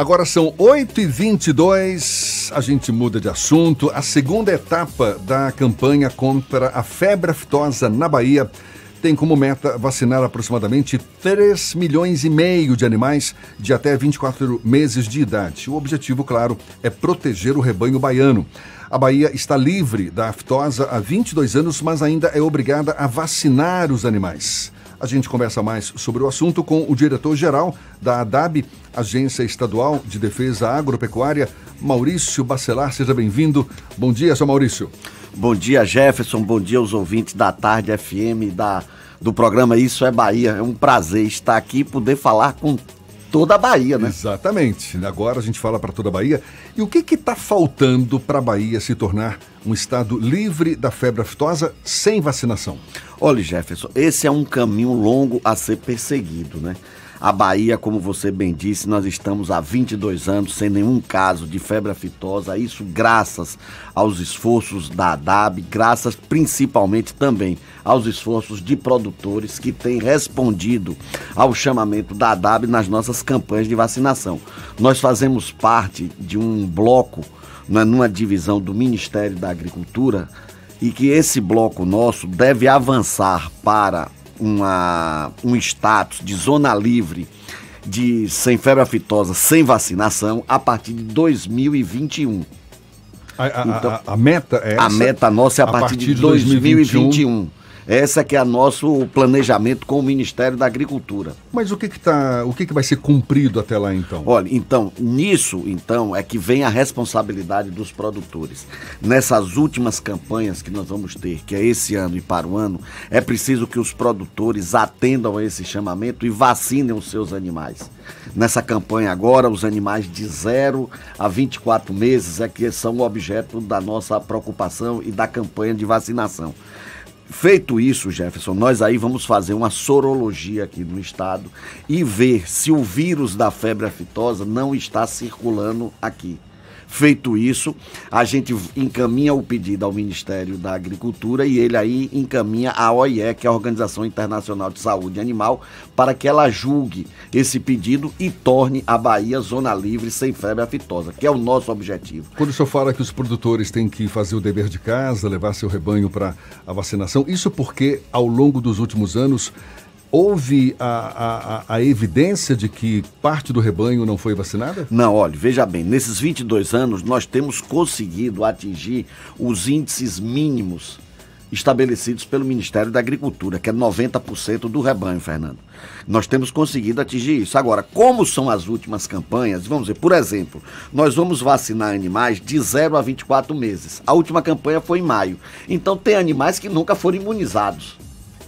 Agora são 8h22, a gente muda de assunto. A segunda etapa da campanha contra a febre aftosa na Bahia tem como meta vacinar aproximadamente 3 milhões e meio de animais de até 24 meses de idade. O objetivo, claro, é proteger o rebanho baiano. A Bahia está livre da aftosa há 22 anos, mas ainda é obrigada a vacinar os animais. A gente conversa mais sobre o assunto com o diretor-geral da ADAB, Agência Estadual de Defesa Agropecuária, Maurício Bacelar. Seja bem-vindo. Bom dia, seu Maurício. Bom dia, Jefferson. Bom dia aos ouvintes da Tarde FM da, do programa Isso é Bahia. É um prazer estar aqui e poder falar com toda a Bahia, né? Exatamente. Agora a gente fala para toda a Bahia. E o que está faltando para a Bahia se tornar um estado livre da febre aftosa sem vacinação? Olha, Jefferson, esse é um caminho longo a ser perseguido, né? A Bahia, como você bem disse, nós estamos há 22 anos sem nenhum caso de febre aftosa, isso graças aos esforços da ADAB, graças principalmente também aos esforços de produtores que têm respondido ao chamamento da ADAB nas nossas campanhas de vacinação. Nós fazemos parte de um bloco, né, numa divisão do Ministério da Agricultura, e que esse bloco nosso deve avançar para uma, um status de zona livre de sem febre aftosa, sem vacinação, a partir de 2021. A, a, então, a, a meta é essa? A meta nossa é a, partir, partir de 2021. 2021. Essa que é o nosso planejamento com o Ministério da Agricultura. Mas o que que tá, o que que vai ser cumprido até lá então? Olha, então, nisso então é que vem a responsabilidade dos produtores. Nessas últimas campanhas que nós vamos ter, que é esse ano e para o ano, é preciso que os produtores atendam a esse chamamento e vacinem os seus animais. Nessa campanha agora, os animais de 0 a 24 meses é que são o objeto da nossa preocupação e da campanha de vacinação. Feito isso, Jefferson, nós aí vamos fazer uma sorologia aqui no estado e ver se o vírus da febre aftosa não está circulando aqui. Feito isso, a gente encaminha o pedido ao Ministério da Agricultura e ele aí encaminha a OIE, que é a Organização Internacional de Saúde Animal, para que ela julgue esse pedido e torne a Bahia zona livre sem febre aftosa, que é o nosso objetivo. Quando o senhor fala que os produtores têm que fazer o dever de casa, levar seu rebanho para a vacinação, isso porque ao longo dos últimos anos houve a, a, a, evidência de que parte do rebanho não foi vacinada? Não, olha, veja bem, nesses 22 anos nós temos conseguido atingir os índices mínimos estabelecidos pelo Ministério da Agricultura, que é 90% do rebanho, Fernando. Nós temos conseguido atingir isso. Agora, como são as últimas campanhas, vamos ver, por exemplo, nós vamos vacinar animais de 0 a 24 meses. A última campanha foi em maio. Então tem animais que nunca foram imunizados.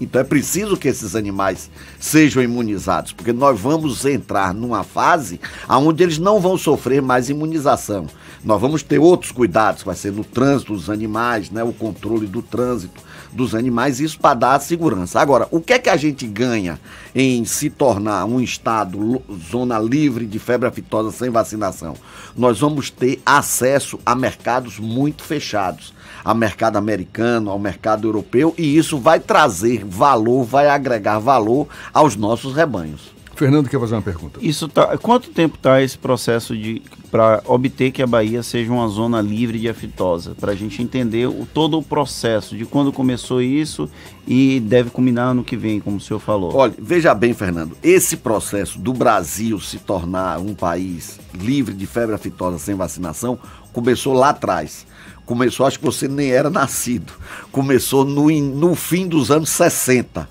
Então é preciso que esses animais sejam imunizados, porque nós vamos entrar numa fase onde eles não vão sofrer mais imunização. Nós vamos ter outros cuidados, vai ser no trânsito dos animais, né, o controle do trânsito dos animais, isso para dar segurança. Agora, o que é que a gente ganha em se tornar um estado zona livre de febre aftosa sem vacinação? Nós vamos ter acesso a mercados muito fechados ao mercado americano, ao mercado europeu, e isso vai trazer valor, vai agregar valor aos nossos rebanhos. Fernando quer fazer uma pergunta. Isso tá, quanto tempo está esse processo de para obter que a Bahia seja uma zona livre de aftosa? Para a gente entender o, todo o processo de quando começou isso e deve culminar no que vem, como o senhor falou. Olha, veja bem, Fernando, esse processo do Brasil se tornar um país livre de febre aftosa sem vacinação começou lá atrás começou, acho que você nem era nascido, começou no, no fim dos anos 60,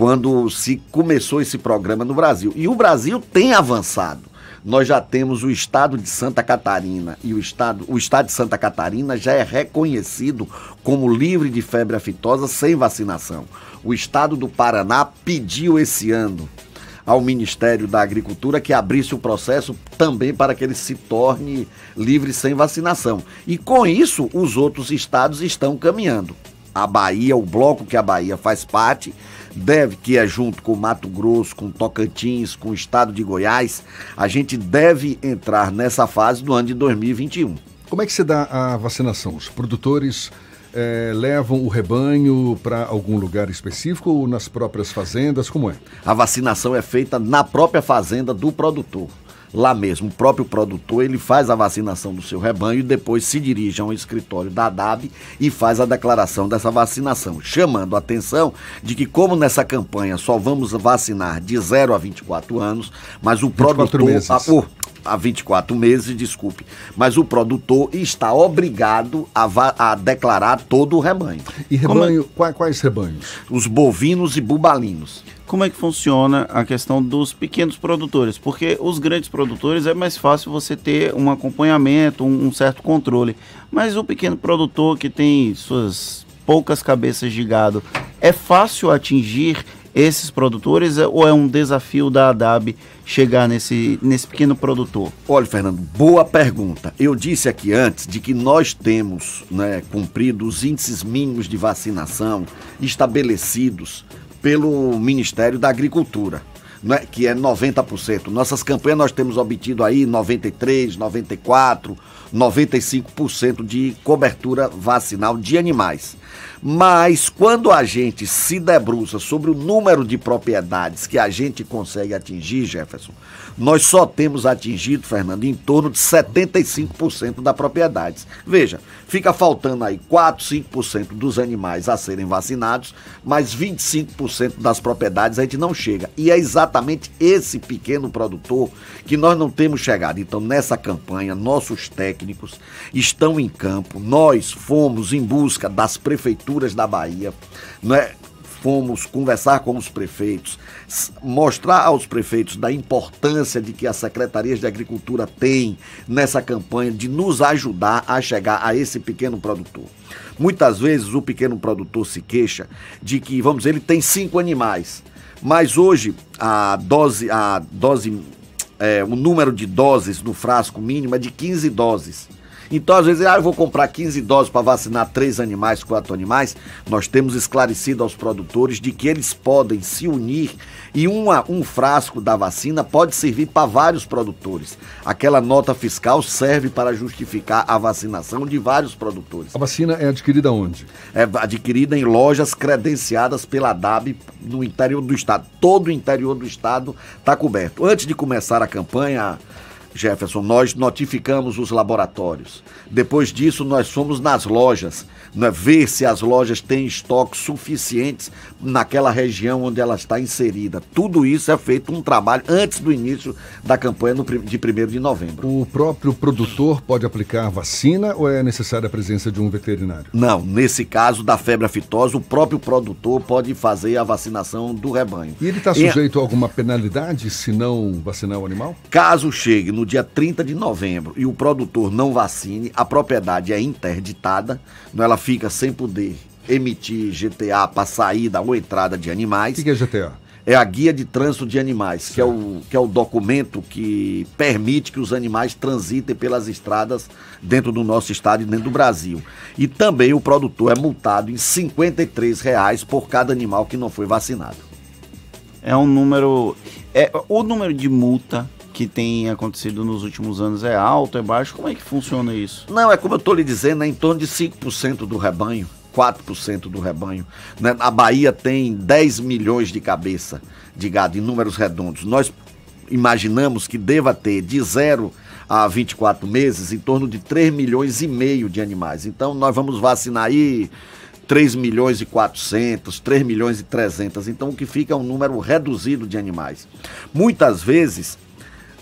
quando se começou esse programa no Brasil. E o Brasil tem avançado. Nós já temos o estado de Santa Catarina e o estado, o estado de Santa Catarina já é reconhecido como livre de febre aftosa sem vacinação. O estado do Paraná pediu esse ano ao Ministério da Agricultura que abrisse o processo também para que ele se torne livre sem vacinação. E com isso, os outros estados estão caminhando. A Bahia, o bloco que a Bahia faz parte, deve, que é junto com Mato Grosso, com Tocantins, com o estado de Goiás, a gente deve entrar nessa fase do ano de 2021. Como é que se dá a vacinação? Os produtores é, levam o rebanho para algum lugar específico ou nas próprias fazendas? Como é? A vacinação é feita na própria fazenda do produtor. Lá mesmo. O próprio produtor, ele faz a vacinação do seu rebanho e depois se dirige a um escritório da DAB e faz a declaração dessa vacinação, chamando a atenção de que como nessa campanha só vamos vacinar de 0 a 24 anos, mas o produtor... A, há 24 meses, desculpe. Mas o produtor está obrigado a, a declarar todo o rebanho. E rebanho, é? quais, quais rebanhos? Os bovinos e bubalinos como é que funciona a questão dos pequenos produtores? Porque os grandes produtores é mais fácil você ter um acompanhamento, um, um, certo controle. Mas o pequeno produtor que tem suas poucas cabeças de gado, é fácil atingir esses produtores é, ou é um desafio da ADAB chegar nesse, nesse pequeno produtor? Olha, Fernando, boa pergunta. Eu disse aqui antes de que nós temos né, cumprido os índices mínimos de vacinação estabelecidos pelo Ministério da Agricultura. Né, que é 90%. Nossas campanhas nós temos obtido aí 93, 94, 95% de cobertura vacinal de animais. Mas quando a gente se debruça sobre o número de propriedades que a gente consegue atingir, Jefferson, nós só temos atingido, Fernando, em torno de 75% das propriedades. Veja, fica faltando aí 4, 5% dos animais a serem vacinados, mas 25% das propriedades a gente não chega. E é exatamente esse pequeno produtor que nós não temos chegado. Então, nessa campanha, nossos técnicos estão em campo, nós fomos em busca das prefeituras prefeituras da Bahia, é? fomos conversar com os prefeitos, mostrar aos prefeitos da importância de que as secretarias de agricultura têm nessa campanha de nos ajudar a chegar a esse pequeno produtor. Muitas vezes o pequeno produtor se queixa de que, vamos dizer, ele tem cinco animais, mas hoje a dose, a dose, é, o número de doses no frasco mínimo é de 15 doses. Então, às vezes, ah, eu vou comprar 15 doses para vacinar três animais, quatro animais. Nós temos esclarecido aos produtores de que eles podem se unir e uma, um frasco da vacina pode servir para vários produtores. Aquela nota fiscal serve para justificar a vacinação de vários produtores. A vacina é adquirida onde? É adquirida em lojas credenciadas pela DAB no interior do estado. Todo o interior do estado está coberto. Antes de começar a campanha, Jefferson, nós notificamos os laboratórios. Depois disso, nós fomos nas lojas, né, ver se as lojas têm estoques suficientes naquela região onde ela está inserida. Tudo isso é feito um trabalho antes do início da campanha no, de 1 de novembro. O próprio produtor pode aplicar vacina ou é necessária a presença de um veterinário? Não, nesse caso da febre aftosa, o próprio produtor pode fazer a vacinação do rebanho. E ele está sujeito e... a alguma penalidade se não vacinar o animal? Caso chegue no dia 30 de novembro e o produtor não vacine, a propriedade é interditada, ela fica sem poder emitir GTA para saída ou entrada de animais. O que, é GTA? É a guia de trânsito de animais, que é, o, que é o documento que permite que os animais transitem pelas estradas dentro do nosso estado e dentro do Brasil. E também o produtor é multado em R$ reais por cada animal que não foi vacinado. É um número. É, o número de multa que tem acontecido nos últimos anos é alto, é baixo? Como é que funciona isso? Não, é como eu estou lhe dizendo, é em torno de 5% do rebanho. 4% do rebanho. Né? A Bahia tem 10 milhões de cabeça de gado em números redondos. Nós imaginamos que deva ter de zero a 24 meses em torno de 3 milhões e meio de animais. Então nós vamos vacinar aí 3 milhões e 400, 3 milhões e 300. Então o que fica é um número reduzido de animais. Muitas vezes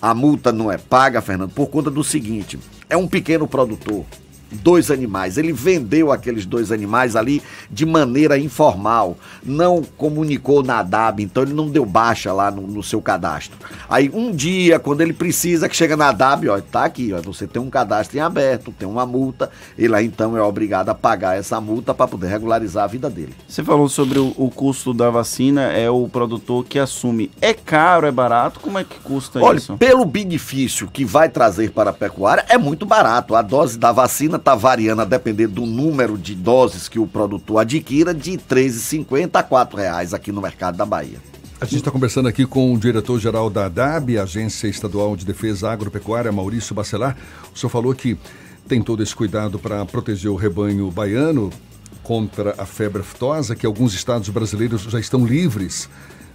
a multa não é paga, Fernando, por conta do seguinte: é um pequeno produtor dois animais. Ele vendeu aqueles dois animais ali de maneira informal, não comunicou na DAB, então ele não deu baixa lá no, no, seu cadastro. Aí um dia, quando ele precisa, que chega na DAB, ó, tá aqui, ó, você tem um cadastro em aberto, tem uma multa, ele aí então é obrigado a pagar essa multa para poder regularizar a vida dele. Você falou sobre o, o, custo da vacina, é o produtor que assume. É caro, é barato? Como é que custa Olha, isso? Pelo benefício que vai trazer para a pecuária, é muito barato. A dose da vacina está variando a depender do número de doses que o produtor adquira, de R$ 3,50 a R$ reais aqui no mercado da Bahia. A gente está conversando aqui com o diretor-geral da DAB, Agência Estadual de Defesa Agropecuária, Maurício Bacelar. O senhor falou que tem todo esse cuidado para proteger o rebanho baiano contra a febre aftosa, que alguns estados brasileiros já estão livres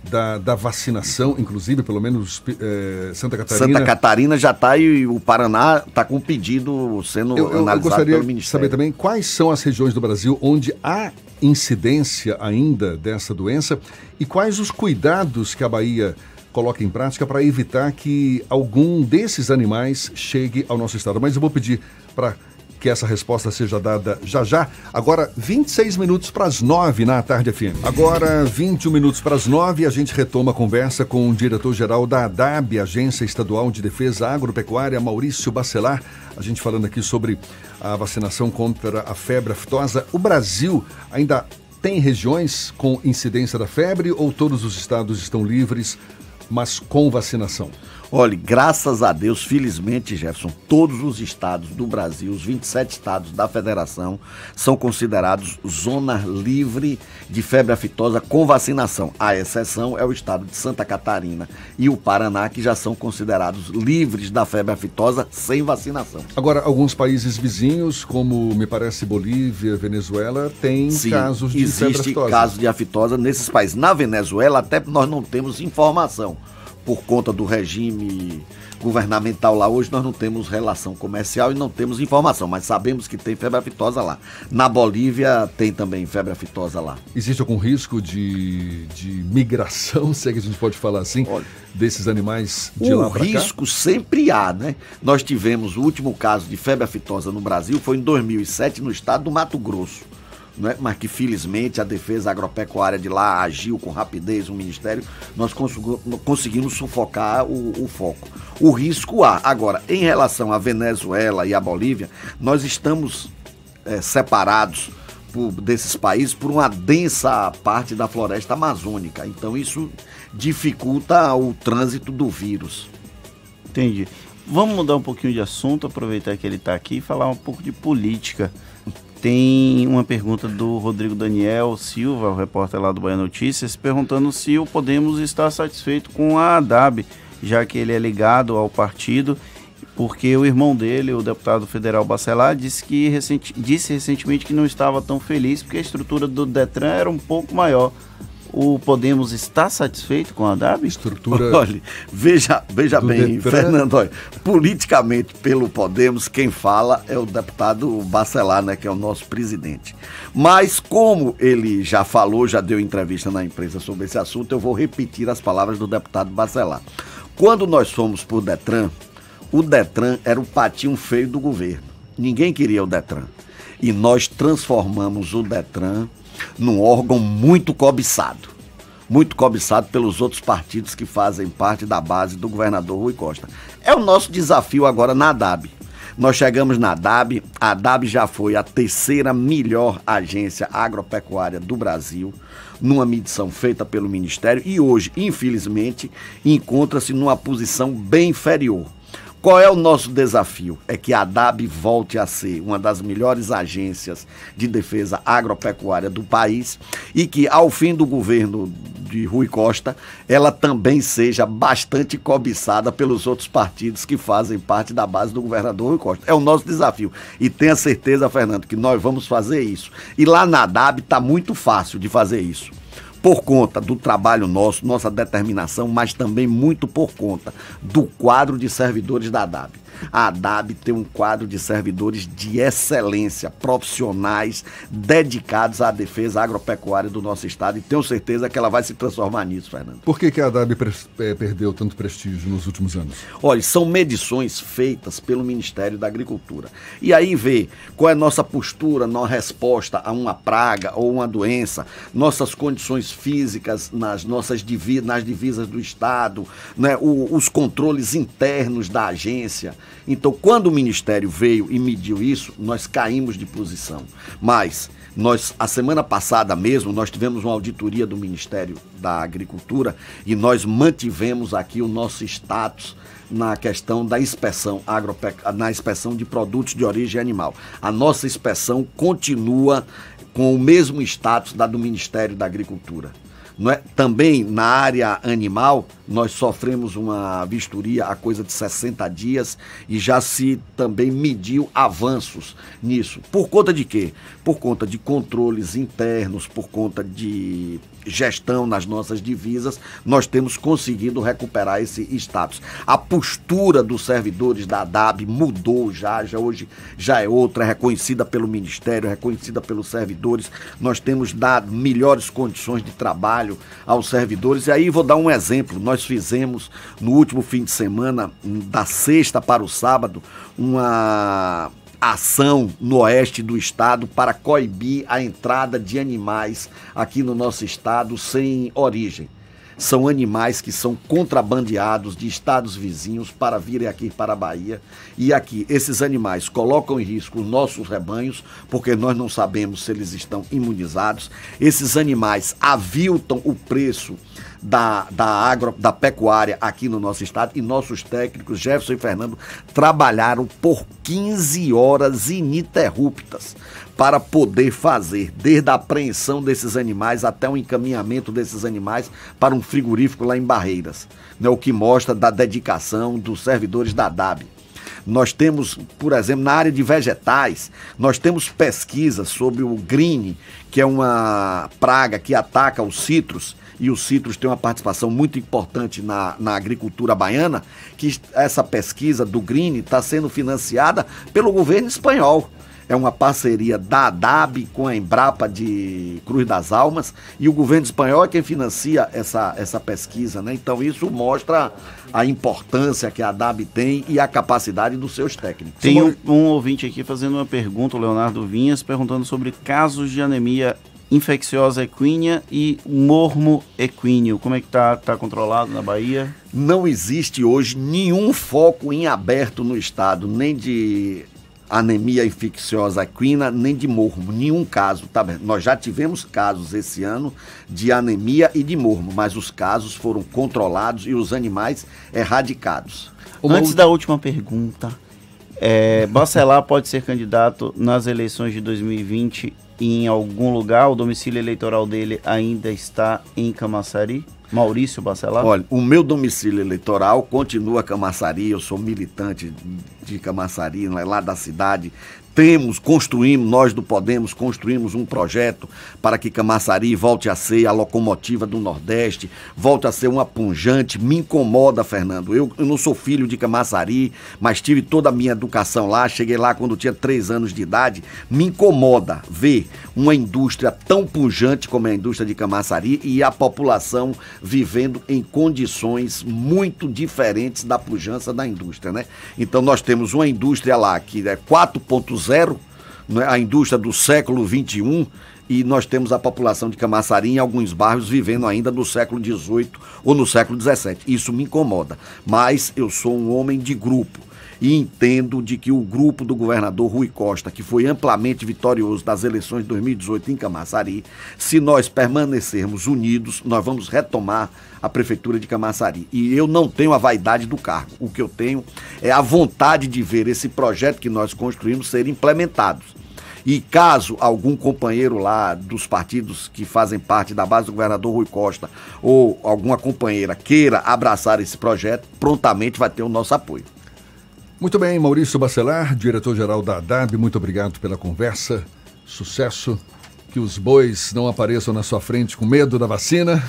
da, da vacinação, inclusive, pelo menos é, Santa Catarina. Santa Catarina já está e o Paraná está com o pedido sendo eu, eu, analisado eu gostaria pelo Ministério. de saber também quais são as regiões do Brasil onde há incidência ainda dessa doença e quais os cuidados que a Bahia coloca em prática para evitar que algum desses animais chegue ao nosso estado. Mas eu vou pedir para que essa resposta seja dada já já. Agora, 26 minutos para as 9 na tarde FM. Agora, 21 minutos para as 9, a gente retoma a conversa com o diretor-geral da ADAB, Agência Estadual de Defesa Agropecuária, Maurício Bacelar. A gente falando aqui sobre a vacinação contra a febre aftosa. O Brasil ainda tem regiões com incidência da febre ou todos os estados estão livres, mas com vacinação? Olha, graças a Deus, felizmente, Jefferson, todos os estados do Brasil, os 27 estados da federação, são considerados zona livre de febre aftosa com vacinação. A exceção é o estado de Santa Catarina e o Paraná, que já são considerados livres da febre aftosa sem vacinação. Agora, alguns países vizinhos, como me parece Bolívia, Venezuela, têm Sim, casos de febre aftosa. Existe casos de aftosa nesses países. Na Venezuela, até nós não temos informação por conta do regime governamental lá. Hoje nós não temos relação comercial e não temos informação, mas sabemos que tem febre aftosa lá. Na Bolívia tem também febre aftosa lá. Existe algum risco de, de migração, se é que a gente pode falar assim, Olha, desses animais de lá para cá? O risco sempre há, né? Nós tivemos o último caso de febre aftosa no Brasil, foi em 2007 no estado do Mato Grosso né? mas que felizmente a defesa agropecuária de lá agiu com rapidez, o Ministério, nós conseguimos sufocar o, o foco. O risco há. Agora, em relação à Venezuela e à Bolívia, nós estamos é, separados por, desses países por uma densa parte da floresta amazônica. Então, isso dificulta o trânsito do vírus. Entendi. Vamos mudar um pouquinho de assunto, aproveitar que ele está aqui e falar um pouco de política. Tem uma pergunta do Rodrigo Daniel Silva, o repórter lá do Bahia Notícias, perguntando se o Podemos está satisfeito com a ADAB, já que ele é ligado ao partido, porque o irmão dele, o deputado federal Bacelar, disse, que recenti disse recentemente que não estava tão feliz porque a estrutura do Detran era um pouco maior o Podemos está satisfeito com a DAB? Estrutura. Olha, veja, veja bem, Detran. Fernando, olha, politicamente pelo Podemos, quem fala é o deputado Bacelar, né, que é o nosso presidente. Mas como ele já falou, já deu entrevista na imprensa sobre esse assunto, eu vou repetir as palavras do deputado Bacelar. Quando nós fomos por Detran, o Detran era o patinho feio do governo. Ninguém queria o Detran. E nós transformamos o Detran num órgão muito cobiçado. Muito cobiçado pelos outros partidos que fazem parte da base do governador Rui Costa. É o nosso desafio agora na DAB. Nós chegamos na DAB, a DAB já foi a terceira melhor agência agropecuária do Brasil, numa medição feita pelo Ministério, e hoje, infelizmente, encontra-se numa posição bem inferior. Qual é o nosso desafio? É que a DAB volte a ser uma das melhores agências de defesa agropecuária do país e que, ao fim do governo de Rui Costa, ela também seja bastante cobiçada pelos outros partidos que fazem parte da base do governador Rui Costa. É o nosso desafio. E tenha certeza, Fernando, que nós vamos fazer isso. E lá na DAB está muito fácil de fazer isso por conta do trabalho nosso, nossa determinação, mas também muito por conta do quadro de servidores da DAB. A ADAB tem um quadro de servidores de excelência, profissionais, dedicados à defesa agropecuária do nosso estado e tenho certeza que ela vai se transformar nisso, Fernando. Por que, que a ADAB é, perdeu tanto prestígio nos últimos anos? Olha, são medições feitas pelo Ministério da Agricultura. E aí vê qual é a nossa postura na resposta a uma praga ou uma doença, nossas condições físicas nas nossas divisas, nas divisas do Estado, né, o, os controles internos da agência. Então, quando o Ministério veio e mediu isso, nós caímos de posição. Mas nós, a semana passada mesmo, nós tivemos uma auditoria do Ministério da Agricultura e nós mantivemos aqui o nosso status na questão da inspeção agropec... na inspeção de produtos de origem animal. A nossa inspeção continua com o mesmo status da do Ministério da Agricultura. É? Também na área animal, nós sofremos uma vistoria há coisa de 60 dias e já se também mediu avanços nisso. Por conta de quê? Por conta de controles internos, por conta de gestão nas nossas divisas, nós temos conseguido recuperar esse status. A postura dos servidores da DAB mudou já, já hoje já é outra, é reconhecida pelo Ministério, é reconhecida pelos servidores. Nós temos dado melhores condições de trabalho aos servidores. E aí vou dar um exemplo. Nós fizemos no último fim de semana, da sexta para o sábado, uma ação no oeste do estado para coibir a entrada de animais aqui no nosso estado sem origem. São animais que são contrabandeados de estados vizinhos para virem aqui para a Bahia. E aqui, esses animais colocam em risco os nossos rebanhos, porque nós não sabemos se eles estão imunizados. Esses animais aviltam o preço da, da, agro, da pecuária aqui no nosso estado e nossos técnicos, Jefferson e Fernando, trabalharam por 15 horas ininterruptas para poder fazer, desde a apreensão desses animais até o encaminhamento desses animais para um frigorífico lá em Barreiras, né, o que mostra da dedicação dos servidores da DAB. Nós temos, por exemplo, na área de vegetais, nós temos pesquisas sobre o green, que é uma praga que ataca os citros, e os citros têm uma participação muito importante na, na agricultura baiana, que essa pesquisa do Green está sendo financiada pelo governo espanhol. É uma parceria da ADAB com a Embrapa de Cruz das Almas e o governo espanhol é quem financia essa, essa pesquisa, né? Então isso mostra a importância que a ADAB tem e a capacidade dos seus técnicos. Tem um, um ouvinte aqui fazendo uma pergunta, o Leonardo Vinhas, perguntando sobre casos de anemia infecciosa equínea e mormo equíneo. Como é que tá, tá controlado na Bahia? Não existe hoje nenhum foco em aberto no estado, nem de anemia infecciosa equina, nem de mormo, nenhum caso, tá bem? Nós já tivemos casos esse ano de anemia e de mormo, mas os casos foram controlados e os animais erradicados. Antes da última pergunta, é, Bacelar pode ser candidato nas eleições de 2020 em algum lugar, o domicílio eleitoral dele ainda está em Camaçari? Maurício Bacelar? Olha, o meu domicílio eleitoral continua Camaçari, eu sou militante de Camaçari, lá da cidade, temos, construímos, nós do Podemos construímos um projeto para que Camaçari volte a ser a locomotiva do Nordeste, volte a ser uma punjante. Me incomoda, Fernando. Eu, eu não sou filho de Camaçari, mas tive toda a minha educação lá. Cheguei lá quando tinha três anos de idade. Me incomoda ver uma indústria tão punjante como é a indústria de Camaçari e a população vivendo em condições muito diferentes da pujança da indústria, né? Então nós temos uma indústria lá que é 4.0 zero, né, a indústria do século XXI, e nós temos a população de Camaçari em alguns bairros vivendo ainda no século XVIII ou no século XVII. Isso me incomoda, mas eu sou um homem de grupo e entendo de que o grupo do governador Rui Costa, que foi amplamente vitorioso das eleições de 2018 em Camaçari, se nós permanecermos unidos, nós vamos retomar a prefeitura de Camaçari. E eu não tenho a vaidade do cargo. O que eu tenho é a vontade de ver esse projeto que nós construímos ser implementados. E caso algum companheiro lá dos partidos que fazem parte da base do governador Rui Costa ou alguma companheira queira abraçar esse projeto, prontamente vai ter o nosso apoio. Muito bem, Maurício Bacelar, diretor-geral da ADAB, muito obrigado pela conversa. Sucesso. Que os bois não apareçam na sua frente com medo da vacina.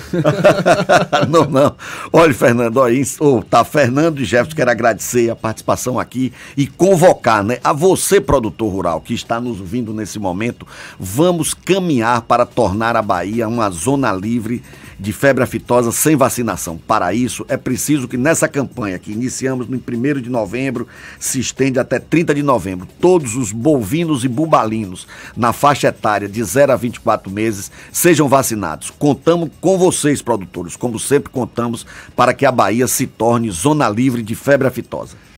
não, não. Olha, Fernando, olha, oh, tá Fernando e Jefferson, quero agradecer a participação aqui e convocar, né, a você, produtor rural, que está nos ouvindo nesse momento, vamos caminhar para tornar a Bahia uma zona livre de febre aftosa sem vacinação. Para isso, é preciso que nessa campanha que iniciamos no 1 de novembro, se estende até 30 de novembro, todos os bovinos e bubalinos na faixa etária de 0 a 24 meses sejam vacinados. Contamos com vocês, produtores, como sempre contamos, para que a Bahia se torne zona livre de febre aftosa.